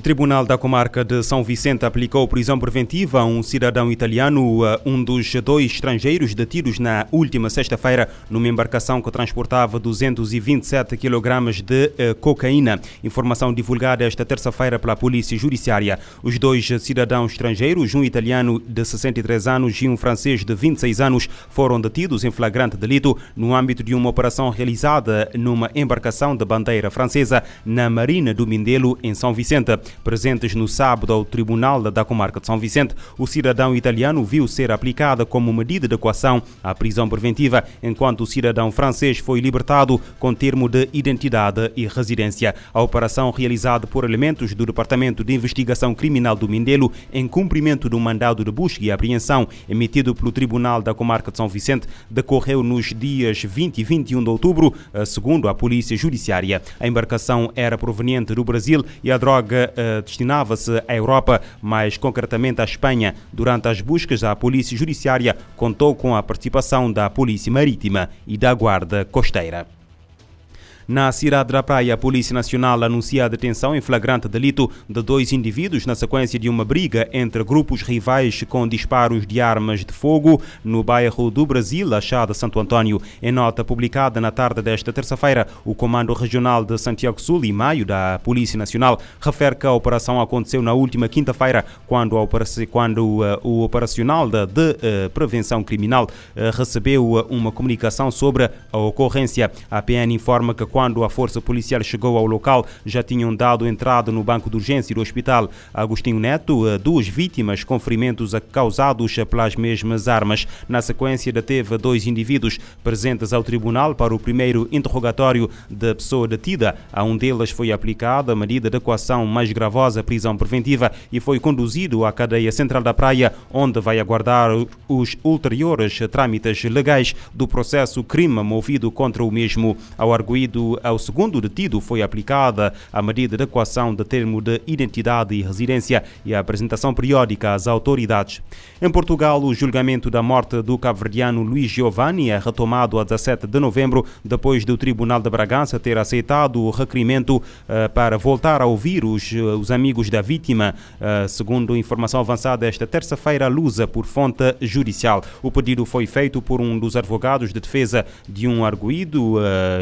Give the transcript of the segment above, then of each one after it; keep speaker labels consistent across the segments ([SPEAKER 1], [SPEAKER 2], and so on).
[SPEAKER 1] Tribunal da Comarca de São Vicente aplicou prisão preventiva a um cidadão italiano, um dos dois estrangeiros detidos na última sexta-feira numa embarcação que transportava 227 kg de eh, cocaína. Informação divulgada esta terça-feira pela Polícia Judiciária. Os dois cidadãos estrangeiros, um italiano de 63 anos e um francês de 26 anos, foram detidos em flagrante delito no âmbito de uma operação realizada numa embarcação de bandeira francesa na Marina do Mindelo, em São Vicente. Presentes no sábado ao Tribunal da Comarca de São Vicente, o cidadão italiano viu ser aplicada como medida de coação a prisão preventiva, enquanto o cidadão francês foi libertado com termo de identidade e residência. A operação realizada por elementos do Departamento de Investigação Criminal do Mindelo, em cumprimento do mandado de busca e apreensão emitido pelo Tribunal da Comarca de São Vicente, decorreu nos dias 20 e 21 de outubro, segundo a Polícia Judiciária. A embarcação era proveniente do Brasil e a droga destinava-se à Europa, mais concretamente à Espanha. Durante as buscas, a Polícia Judiciária contou com a participação da Polícia Marítima e da Guarda Costeira. Na cidade da Praia, a Polícia Nacional anuncia a detenção em flagrante delito de dois indivíduos na sequência de uma briga entre grupos rivais com disparos de armas de fogo no bairro do Brasil, achada Santo Antônio. Em nota publicada na tarde desta terça-feira, o Comando Regional de Santiago Sul e Maio da Polícia Nacional refere que a operação aconteceu na última quinta-feira, quando, quando uh, o operacional de, de uh, prevenção criminal uh, recebeu uma comunicação sobre a ocorrência. A PN informa que quando a força policial chegou ao local, já tinham dado entrada no banco de urgência do hospital Agostinho Neto eh, duas vítimas com ferimentos causados pelas mesmas armas. Na sequência, deteve dois indivíduos presentes ao tribunal para o primeiro interrogatório da pessoa detida. A um deles foi aplicada a medida de equação mais gravosa, prisão preventiva, e foi conduzido à cadeia central da Praia, onde vai aguardar os ulteriores trâmites legais do processo crime movido contra o mesmo. Ao arguído ao segundo detido foi aplicada a medida de equação de termo de identidade e residência e a apresentação periódica às autoridades. Em Portugal, o julgamento da morte do cabo-verdiano Luís Giovanni é retomado a 17 de novembro, depois do Tribunal de Bragança ter aceitado o requerimento uh, para voltar a ouvir os, uh, os amigos da vítima, uh, segundo informação avançada esta terça-feira, lusa por fonte judicial. O pedido foi feito por um dos advogados de defesa de um arguído,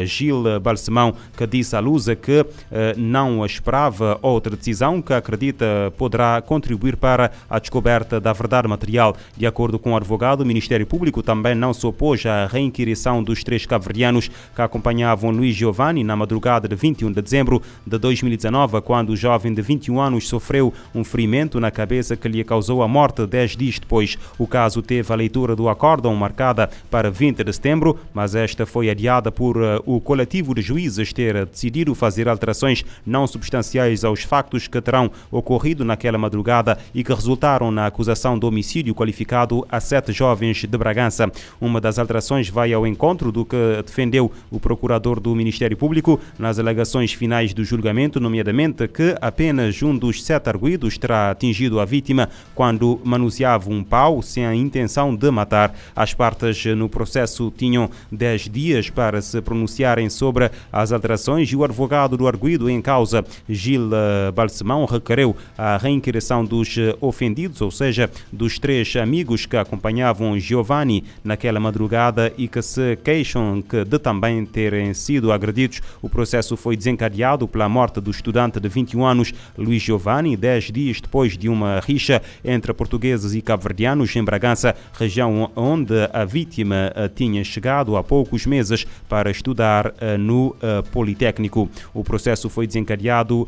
[SPEAKER 1] Gil Balcão Balsemão, que disse à Lusa que eh, não esperava outra decisão que acredita poderá contribuir para a descoberta da verdade material. De acordo com o advogado, o Ministério Público também não se opôs à reinquirição dos três cabo-verdianos que acompanhavam Luiz Giovanni na madrugada de 21 de dezembro de 2019, quando o jovem de 21 anos sofreu um ferimento na cabeça que lhe causou a morte dez dias depois. O caso teve a leitura do acórdão marcada para 20 de setembro, mas esta foi adiada por uh, o coletivo de juízes ter decidido fazer alterações não substanciais aos factos que terão ocorrido naquela madrugada e que resultaram na acusação de homicídio qualificado a sete jovens de Bragança. Uma das alterações vai ao encontro do que defendeu o procurador do Ministério Público nas alegações finais do julgamento, nomeadamente que apenas um dos sete arguídos terá atingido a vítima quando manuseava um pau sem a intenção de matar. As partes no processo tinham dez dias para se pronunciarem sobre as alterações e o advogado do arguído em causa, Gil eh, Balsemão, requereu a reinquirição dos eh, ofendidos, ou seja, dos três amigos que acompanhavam Giovanni naquela madrugada e que se queixam de também terem sido agredidos. O processo foi desencadeado pela morte do estudante de 21 anos, Luiz Giovanni, dez dias depois de uma rixa entre portugueses e cabo-verdianos em Bragança, região onde a vítima eh, tinha chegado há poucos meses para estudar no uh, Politécnico. O processo foi desencadeado uh,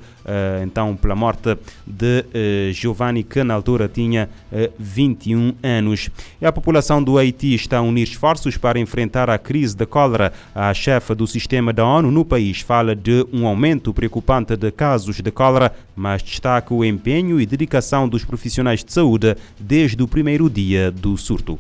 [SPEAKER 1] então pela morte de uh, Giovanni, que na altura tinha 21 anos. E a população do Haiti está a unir esforços para enfrentar a crise da cólera. A chefe do sistema da ONU no país fala de um aumento preocupante de casos de cólera, mas destaca o empenho e dedicação dos profissionais de saúde desde o primeiro dia do surto.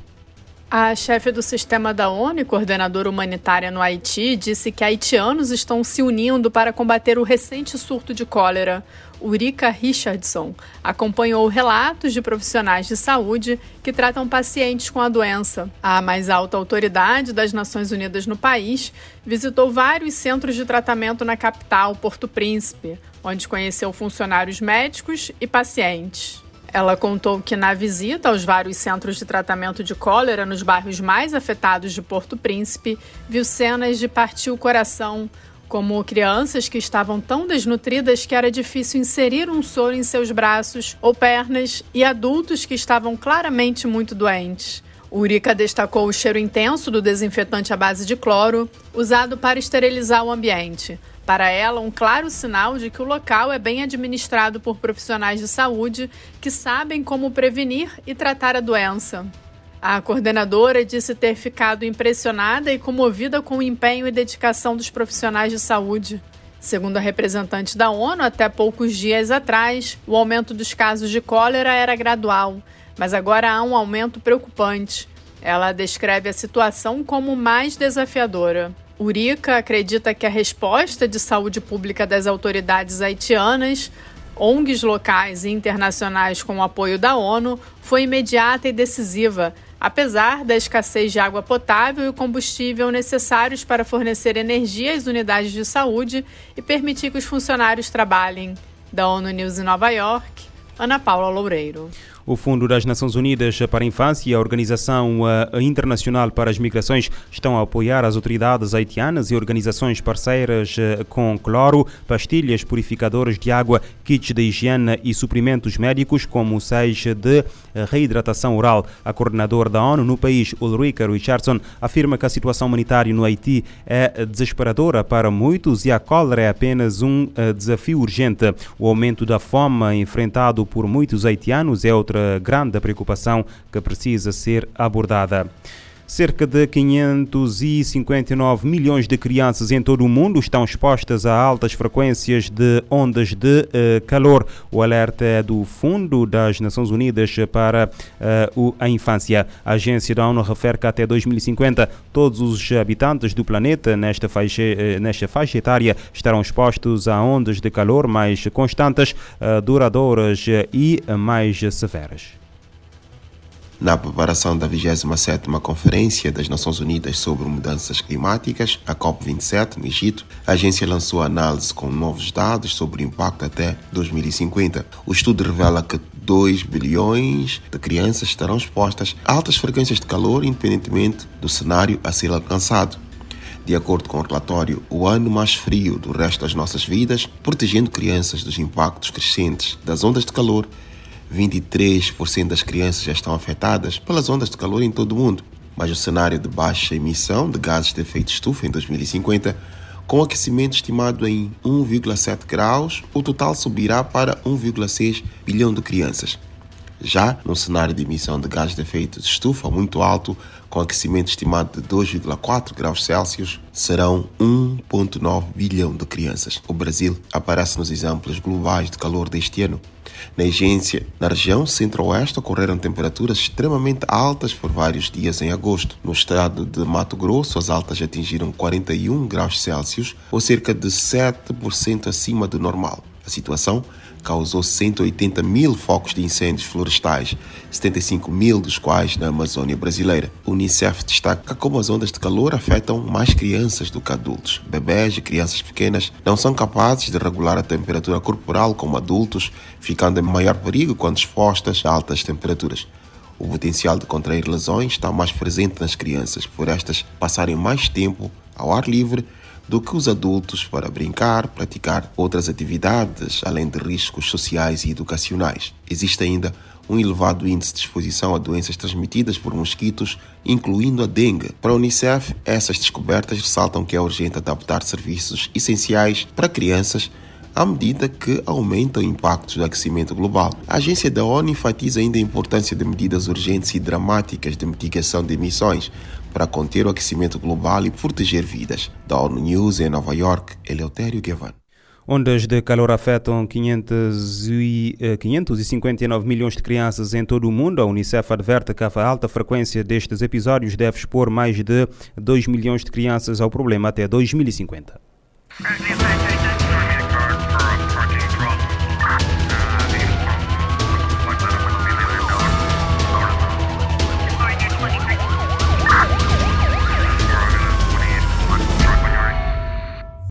[SPEAKER 2] A chefe do sistema da ONU e coordenadora humanitária no Haiti disse que haitianos estão se unindo para combater o recente surto de cólera. Urica Richardson, acompanhou relatos de profissionais de saúde que tratam pacientes com a doença. A mais alta autoridade das Nações Unidas no país visitou vários centros de tratamento na capital, Porto Príncipe, onde conheceu funcionários médicos e pacientes. Ela contou que na visita aos vários centros de tratamento de cólera nos bairros mais afetados de Porto Príncipe, viu cenas de partir o coração, como crianças que estavam tão desnutridas que era difícil inserir um soro em seus braços ou pernas e adultos que estavam claramente muito doentes. Urica destacou o cheiro intenso do desinfetante à base de cloro, usado para esterilizar o ambiente. Para ela, um claro sinal de que o local é bem administrado por profissionais de saúde que sabem como prevenir e tratar a doença. A coordenadora disse ter ficado impressionada e comovida com o empenho e dedicação dos profissionais de saúde. Segundo a representante da ONU, até poucos dias atrás, o aumento dos casos de cólera era gradual, mas agora há um aumento preocupante. Ela descreve a situação como mais desafiadora. Urica acredita que a resposta de saúde pública das autoridades haitianas ONGs locais e internacionais com o apoio da ONU foi imediata e decisiva, apesar da escassez de água potável e combustível necessários para fornecer energia às unidades de saúde e permitir que os funcionários trabalhem. Da ONU News em Nova York, Ana Paula Loureiro.
[SPEAKER 1] O Fundo das Nações Unidas para a Infância e a Organização eh, Internacional para as Migrações estão a apoiar as autoridades haitianas e organizações parceiras eh, com cloro, pastilhas purificadoras de água, kits de higiene e suprimentos médicos, como seis de reidratação oral. A coordenadora da ONU no país, Ulrika Richardson, afirma que a situação humanitária no Haiti é desesperadora para muitos e a cólera é apenas um eh, desafio urgente. O aumento da fome enfrentado por muitos haitianos é outra outra grande preocupação que precisa ser abordada. Cerca de 559 milhões de crianças em todo o mundo estão expostas a altas frequências de ondas de uh, calor. O alerta é do Fundo das Nações Unidas para uh, a Infância. A agência da ONU refere que até 2050 todos os habitantes do planeta nesta faixa, uh, nesta faixa etária estarão expostos a ondas de calor mais constantes, duradouras e mais severas.
[SPEAKER 3] Na preparação da 27ª Conferência das Nações Unidas sobre Mudanças Climáticas, a COP27, no Egito, a agência lançou análise com novos dados sobre o impacto até 2050. O estudo revela que 2 bilhões de crianças estarão expostas a altas frequências de calor, independentemente do cenário a ser alcançado. De acordo com o relatório, o ano mais frio do resto das nossas vidas, protegendo crianças dos impactos crescentes das ondas de calor 23% das crianças já estão afetadas pelas ondas de calor em todo o mundo. Mas o cenário de baixa emissão de gases de efeito estufa em 2050, com aquecimento estimado em 1,7 graus, o total subirá para 1,6 bilhão de crianças. Já no cenário de emissão de gases de efeito de estufa muito alto, com aquecimento estimado de 2,4 graus Celsius, serão 1,9 bilhão de crianças. O Brasil aparece nos exemplos globais de calor deste ano. Na agência, na região centro-oeste, ocorreram temperaturas extremamente altas por vários dias em agosto. No estado de Mato Grosso, as altas atingiram 41 graus Celsius, ou cerca de 7% acima do normal. A situação causou 180 mil focos de incêndios florestais, 75 mil dos quais na Amazônia brasileira. O Unicef destaca como as ondas de calor afetam mais crianças do que adultos. Bebés e crianças pequenas não são capazes de regular a temperatura corporal como adultos, ficando em maior perigo quando expostas a altas temperaturas. O potencial de contrair lesões está mais presente nas crianças, por estas passarem mais tempo ao ar livre do que os adultos para brincar, praticar outras atividades, além de riscos sociais e educacionais. Existe ainda um elevado índice de exposição a doenças transmitidas por mosquitos, incluindo a dengue. Para a Unicef, essas descobertas ressaltam que é urgente adaptar serviços essenciais para crianças à medida que aumenta o impacto do aquecimento global. A agência da ONU enfatiza ainda a importância de medidas urgentes e dramáticas de mitigação de emissões para conter o aquecimento global e proteger vidas. Da ONU News em Nova York, Eleutério Guevara.
[SPEAKER 1] Ondas de calor afetam 500 e, 559 eh, milhões de crianças em todo o mundo. A Unicef adverte que a alta frequência destes episódios deve expor mais de 2 milhões de crianças ao problema até 2050.